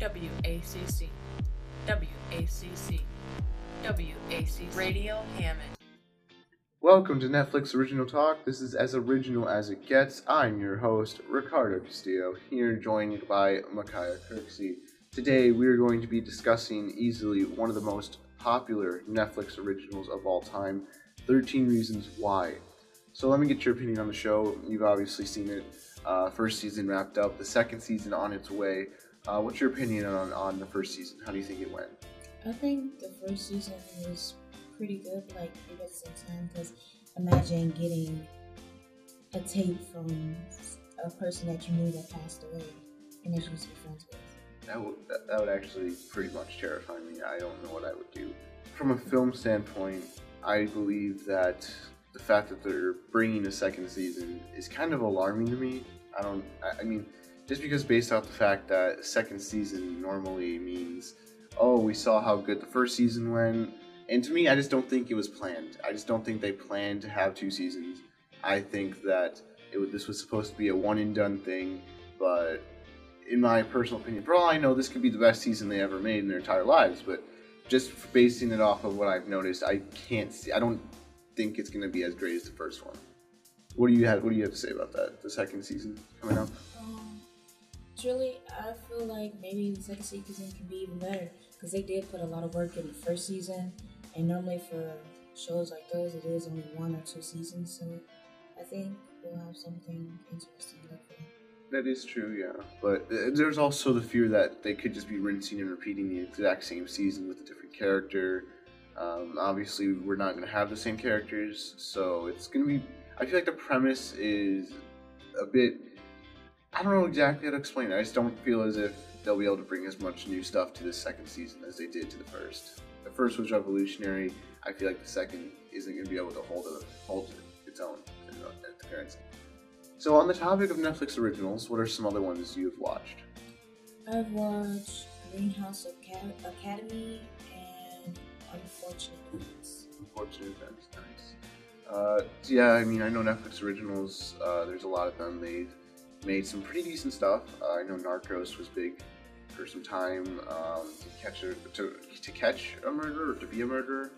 WACC. WACC. WACC. Radio Hammond. Welcome to Netflix Original Talk. This is as original as it gets. I'm your host, Ricardo Castillo, here joined by Micaiah Kirksey. Today we are going to be discussing easily one of the most popular Netflix originals of all time, 13 Reasons Why. So let me get your opinion on the show. You've obviously seen it. Uh, first season wrapped up, the second season on its way. Uh, what's your opinion on, on the first season? How do you think it went? I think the first season was pretty good. Like it was some time because imagine getting a tape from a person that you knew that passed away and that you used to be friends with. That would, that, that would actually pretty much terrify me. I don't know what I would do. From a film standpoint, I believe that the fact that they're bringing a second season is kind of alarming to me. I don't, I, I mean, just because based off the fact that second season normally means, oh, we saw how good the first season went. And to me, I just don't think it was planned. I just don't think they planned to have two seasons. I think that it this was supposed to be a one and done thing, but in my personal opinion, for all I know, this could be the best season they ever made in their entire lives. But just basing it off of what I've noticed, I can't see. I don't think it's going to be as great as the first one. What do you have? What do you have to say about that? The second season coming up. Truly, I feel like maybe the second season can be even better because they did put a lot of work in the first season, and normally for shows like those, it is only one or two seasons. So I think we'll have something interesting look. That is true, yeah. But there's also the fear that they could just be rinsing and repeating the exact same season with a different character. Um, obviously, we're not going to have the same characters, so it's going to be. I feel like the premise is a bit. I don't know exactly how to explain it. I just don't feel as if they'll be able to bring as much new stuff to the second season as they did to the first. The first was revolutionary. I feel like the second isn't going to be able to hold it, hold its own at the current. So, on the topic of Netflix originals, what are some other ones you've watched? I've watched Greenhouse Acad- Academy and Unfortunate Events. Unfortunate Events, nice. Uh, yeah, I mean, I know Netflix originals. Uh, there's a lot of them. They've made some pretty decent stuff. Uh, I know Narcos was big for some time. Um, to catch a to, to catch a murderer or to be a murderer,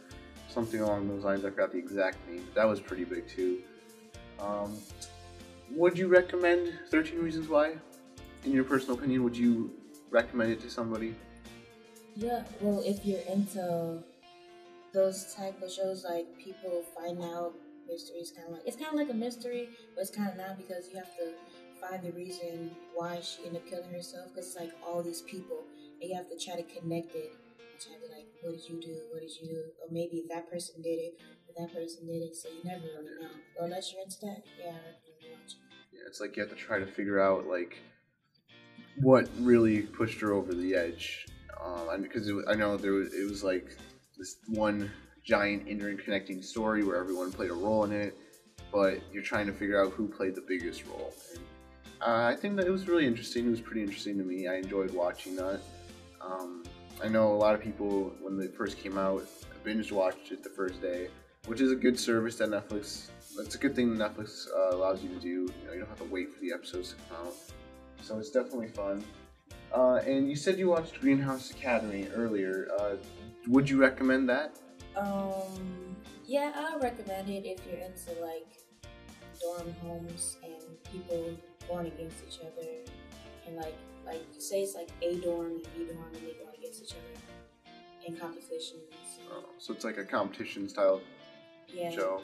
something along those lines. I forgot the exact name. That was pretty big too. Um, would you recommend 13 Reasons Why? In your personal opinion, would you recommend it to somebody? Yeah, well, if you're into those type of shows, like people find out mysteries, kind of like it's kind of like a mystery, but it's kind of not because you have to find the reason why she ended up killing herself. Because it's like all these people, and you have to try to connect it. Try to like, what did you do? What did you do? Or maybe that person did it, or that person did it. So you never really know. But unless you're into that, yeah. Yeah, it's like you have to try to figure out like what really pushed her over the edge. Um, because I know there was it was like this one giant interconnecting story where everyone played a role in it, but you're trying to figure out who played the biggest role. And, uh, I think that it was really interesting. It was pretty interesting to me. I enjoyed watching that. Um, I know a lot of people when they first came out binge watched it the first day, which is a good service that Netflix. It's a good thing Netflix uh, allows you to do. You know, you don't have to wait for the episodes to come out, so it's definitely fun. Uh, and you said you watched Greenhouse Academy earlier. Uh, would you recommend that? Um, yeah, I recommend it if you're into like dorm homes and people going against each other, and like like say it's like A dorm and B dorm and they go against each other in competitions. Oh, so it's like a competition style Yeah, show.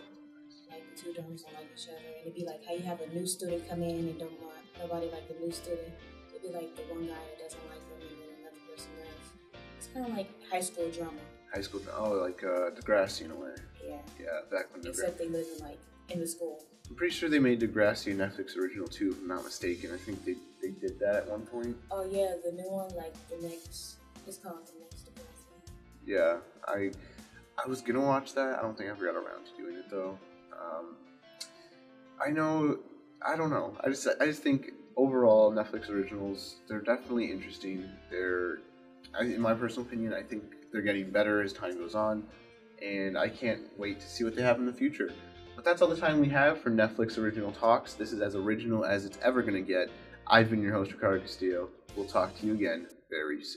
like the two dorms don't like each other, and it'd be like how you have a new student come in and don't want nobody like the new student. It'd be like the one guy that doesn't like them and then another person does. It's kind of like high school drama. High school. Drama, oh, like uh, Degrassi in a way. Yeah, Yeah, back when Degrassi. except they live in like in the school. I'm pretty sure they made Degrassi a Netflix original too, if I'm not mistaken. I think they, they did that at one point. Oh yeah, the new one, like the next, it's called the next Degrassi. Yeah, I I was gonna watch that. I don't think I ever got around to doing it though. Um, I know. I don't know. I just I just think overall Netflix originals they're definitely interesting. They're I, in my personal opinion, I think they're getting better as time goes on, and I can't wait to see what they have in the future. But that's all the time we have for Netflix original talks. This is as original as it's ever going to get. I've been your host, Ricardo Castillo. We'll talk to you again very soon.